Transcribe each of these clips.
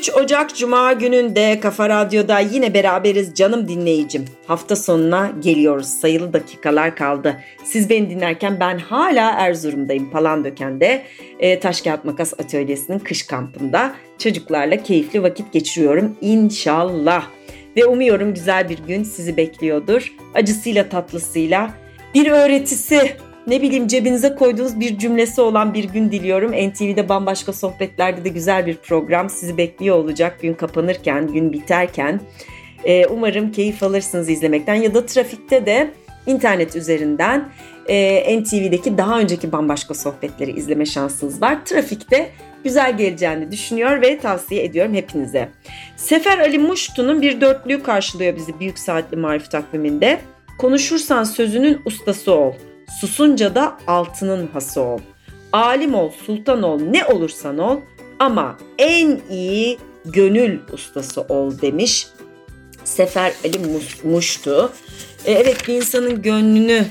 23 Ocak Cuma gününde Kafa Radyo'da yine beraberiz canım dinleyicim. Hafta sonuna geliyoruz. Sayılı dakikalar kaldı. Siz beni dinlerken ben hala Erzurum'dayım. Palandöken'de e, Taş Kağıt Makas Atölyesi'nin kış kampında. Çocuklarla keyifli vakit geçiriyorum inşallah. Ve umuyorum güzel bir gün sizi bekliyordur. Acısıyla tatlısıyla bir öğretisi ne bileyim cebinize koyduğunuz bir cümlesi olan bir gün diliyorum. NTV'de bambaşka sohbetlerde de güzel bir program sizi bekliyor olacak gün kapanırken, gün biterken. Ee, umarım keyif alırsınız izlemekten ya da trafikte de internet üzerinden e, NTV'deki daha önceki bambaşka sohbetleri izleme şansınız var. Trafikte güzel geleceğini düşünüyor ve tavsiye ediyorum hepinize. Sefer Ali Muştu'nun bir dörtlüğü karşılıyor bizi Büyük Saatli Marif takviminde. Konuşursan sözünün ustası ol. Susunca da altının hası ol. Alim ol, sultan ol, ne olursan ol ama en iyi gönül ustası ol demiş. Sefer Ali Muştu. E, evet bir insanın gönlünü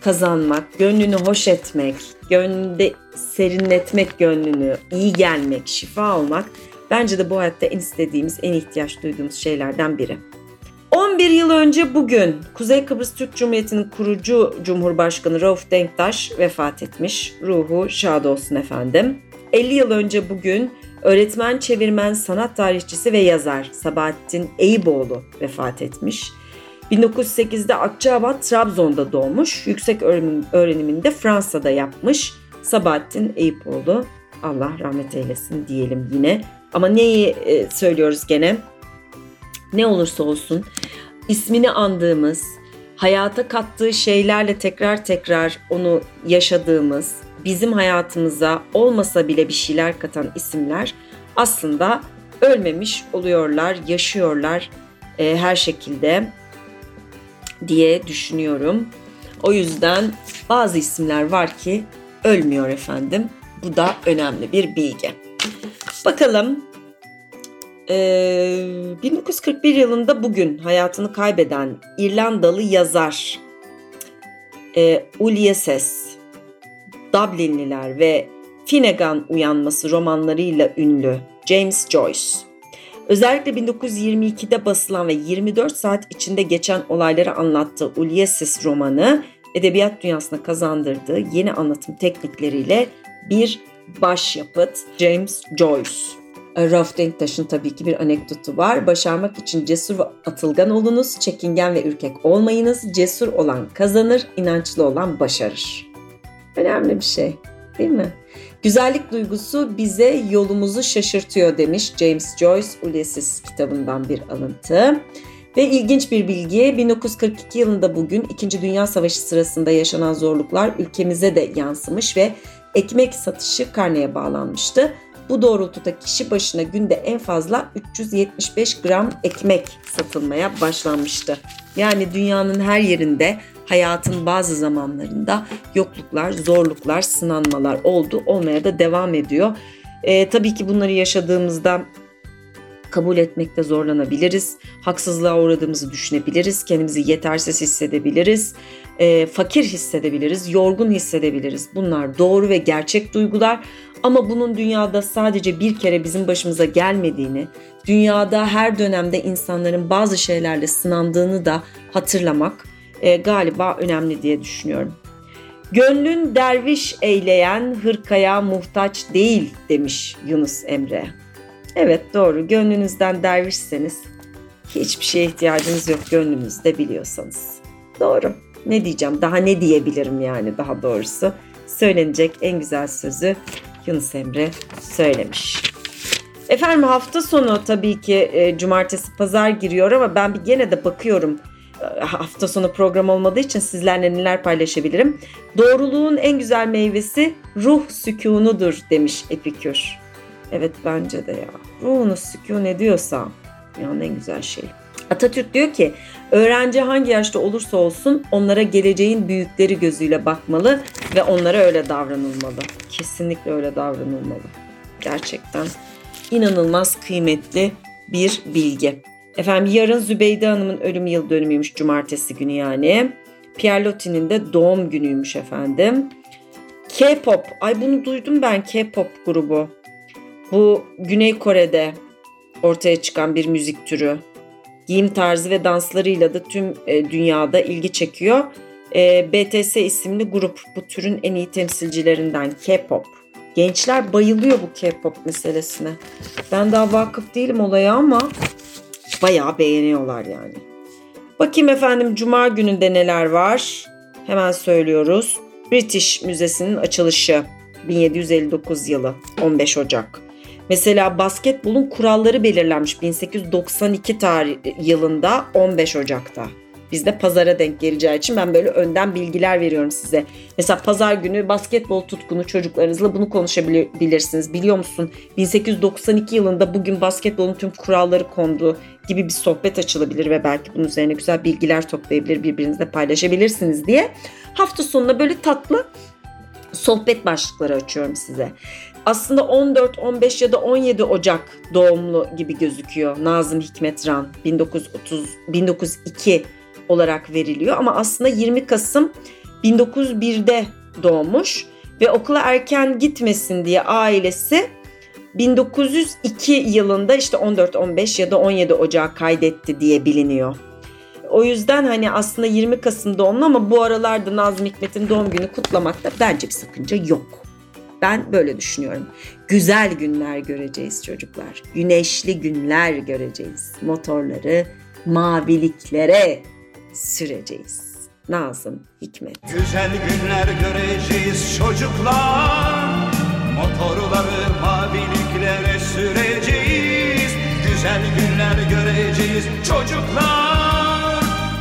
kazanmak, gönlünü hoş etmek, gönlünde serinletmek gönlünü, iyi gelmek, şifa olmak bence de bu hayatta en istediğimiz, en ihtiyaç duyduğumuz şeylerden biri. 11 yıl önce bugün Kuzey Kıbrıs Türk Cumhuriyeti'nin kurucu Cumhurbaşkanı Rauf Denktaş vefat etmiş. Ruhu şad olsun efendim. 50 yıl önce bugün öğretmen, çevirmen, sanat tarihçisi ve yazar Sabahattin Eyüboğlu vefat etmiş. 1908'de Akçaabat, Trabzon'da doğmuş. Yüksek öğrenimini de Fransa'da yapmış. Sabahattin Eyüboğlu Allah rahmet eylesin diyelim yine. Ama neyi e, söylüyoruz gene? Ne olursa olsun ismini andığımız, hayata kattığı şeylerle tekrar tekrar onu yaşadığımız, bizim hayatımıza olmasa bile bir şeyler katan isimler aslında ölmemiş oluyorlar, yaşıyorlar e, her şekilde diye düşünüyorum. O yüzden bazı isimler var ki ölmüyor efendim. Bu da önemli bir bilgi. Bakalım ee, 1941 yılında bugün hayatını kaybeden İrlandalı yazar e, Ulysses, Dublinliler ve Finnegan uyanması romanlarıyla ünlü James Joyce. Özellikle 1922'de basılan ve 24 saat içinde geçen olayları anlattığı Ulysses romanı edebiyat dünyasına kazandırdığı yeni anlatım teknikleriyle bir başyapıt James Joyce. Rauf Denktaş'ın tabii ki bir anekdotu var. Başarmak için cesur ve atılgan olunuz, çekingen ve ürkek olmayınız. Cesur olan kazanır, inançlı olan başarır. Önemli bir şey değil mi? Güzellik duygusu bize yolumuzu şaşırtıyor demiş James Joyce Ulysses kitabından bir alıntı. Ve ilginç bir bilgi 1942 yılında bugün 2. Dünya Savaşı sırasında yaşanan zorluklar ülkemize de yansımış ve ekmek satışı karneye bağlanmıştı. Bu doğrultuda kişi başına günde en fazla 375 gram ekmek satılmaya başlanmıştı. Yani dünyanın her yerinde hayatın bazı zamanlarında yokluklar, zorluklar, sınanmalar oldu. Olmaya da devam ediyor. Ee, tabii ki bunları yaşadığımızda kabul etmekte zorlanabiliriz. Haksızlığa uğradığımızı düşünebiliriz. Kendimizi yetersiz hissedebiliriz. E, fakir hissedebiliriz. Yorgun hissedebiliriz. Bunlar doğru ve gerçek duygular. Ama bunun dünyada sadece bir kere bizim başımıza gelmediğini, dünyada her dönemde insanların bazı şeylerle sınandığını da hatırlamak e, galiba önemli diye düşünüyorum. Gönlün derviş eyleyen hırkaya muhtaç değil demiş Yunus Emre. Evet doğru gönlünüzden dervişseniz hiçbir şeye ihtiyacınız yok gönlünüzde biliyorsanız. Doğru. Ne diyeceğim daha ne diyebilirim yani daha doğrusu. Söylenecek en güzel sözü Yunus Emre söylemiş. Efendim hafta sonu tabii ki e, cumartesi pazar giriyor ama ben bir gene de bakıyorum e, hafta sonu program olmadığı için sizlerle neler paylaşabilirim. Doğruluğun en güzel meyvesi ruh sükunudur demiş Epikür. Evet bence de ya. Ruhunu sükun ediyorsa yani en güzel şey. Atatürk diyor ki öğrenci hangi yaşta olursa olsun onlara geleceğin büyükleri gözüyle bakmalı ve onlara öyle davranılmalı. Kesinlikle öyle davranılmalı. Gerçekten inanılmaz kıymetli bir bilgi. Efendim yarın Zübeyde Hanım'ın ölüm yıl dönümüymüş cumartesi günü yani. Pierre Loti'nin de doğum günüymüş efendim. K-pop. Ay bunu duydum ben K-pop grubu. Bu Güney Kore'de ortaya çıkan bir müzik türü. Giyim tarzı ve danslarıyla da tüm e, dünyada ilgi çekiyor. E, BTS isimli grup bu türün en iyi temsilcilerinden K-pop. Gençler bayılıyor bu K-pop meselesine. Ben daha vakıf değilim olaya ama bayağı beğeniyorlar yani. Bakayım efendim cuma gününde neler var? Hemen söylüyoruz. British Müzesi'nin açılışı 1759 yılı 15 Ocak. Mesela basketbolun kuralları belirlenmiş 1892 tarih yılında 15 Ocak'ta. Bizde pazara denk geleceği için ben böyle önden bilgiler veriyorum size. Mesela pazar günü basketbol tutkunu çocuklarınızla bunu konuşabilirsiniz. Biliyor musun 1892 yılında bugün basketbolun tüm kuralları kondu gibi bir sohbet açılabilir ve belki bunun üzerine güzel bilgiler toplayabilir birbirinizle paylaşabilirsiniz diye. Hafta sonunda böyle tatlı sohbet başlıkları açıyorum size. Aslında 14, 15 ya da 17 Ocak doğumlu gibi gözüküyor Nazım Hikmetran 1930 1902 olarak veriliyor ama aslında 20 Kasım 1901'de doğmuş ve okula erken gitmesin diye ailesi 1902 yılında işte 14, 15 ya da 17 Ocak kaydetti diye biliniyor. O yüzden hani aslında 20 Kasım doğumlu ama bu aralarda Nazım Hikmet'in doğum günü kutlamakta bence bir sakınca yok. Ben böyle düşünüyorum. Güzel günler göreceğiz çocuklar. Güneşli günler göreceğiz. Motorları maviliklere süreceğiz. Nazım Hikmet. Güzel günler göreceğiz çocuklar. Motorları maviliklere süreceğiz. Güzel günler göreceğiz çocuklar.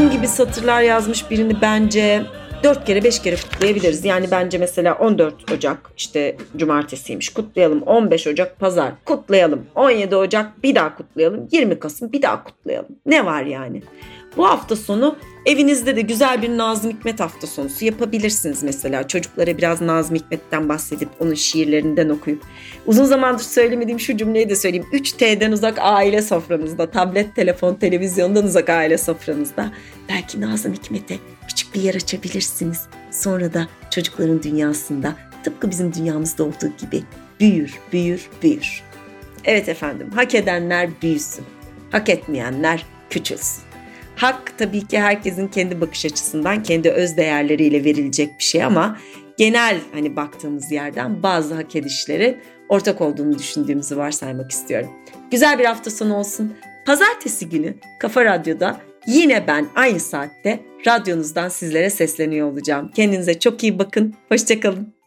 Onun gibi satırlar yazmış birini bence 4 kere 5 kere kutlayabiliriz. Yani bence mesela 14 Ocak işte cumartesiymiş kutlayalım. 15 Ocak pazar kutlayalım. 17 Ocak bir daha kutlayalım. 20 Kasım bir daha kutlayalım. Ne var yani? Bu hafta sonu evinizde de güzel bir Nazım Hikmet hafta sonusu yapabilirsiniz mesela. Çocuklara biraz Nazım Hikmet'ten bahsedip onun şiirlerinden okuyup. Uzun zamandır söylemediğim şu cümleyi de söyleyeyim. 3T'den uzak aile sofranızda, tablet, telefon, televizyondan uzak aile sofranızda. Belki Nazım Hikmet'e küçük bir yer açabilirsiniz. Sonra da çocukların dünyasında tıpkı bizim dünyamızda olduğu gibi büyür, büyür, büyür. Evet efendim, hak edenler büyüsün. Hak etmeyenler küçülsün. Hak tabii ki herkesin kendi bakış açısından, kendi öz değerleriyle verilecek bir şey ama genel hani baktığımız yerden bazı hak edişlerin ortak olduğunu düşündüğümüzü varsaymak istiyorum. Güzel bir hafta sonu olsun. Pazartesi günü Kafa Radyo'da yine ben aynı saatte radyonuzdan sizlere sesleniyor olacağım. Kendinize çok iyi bakın. Hoşçakalın.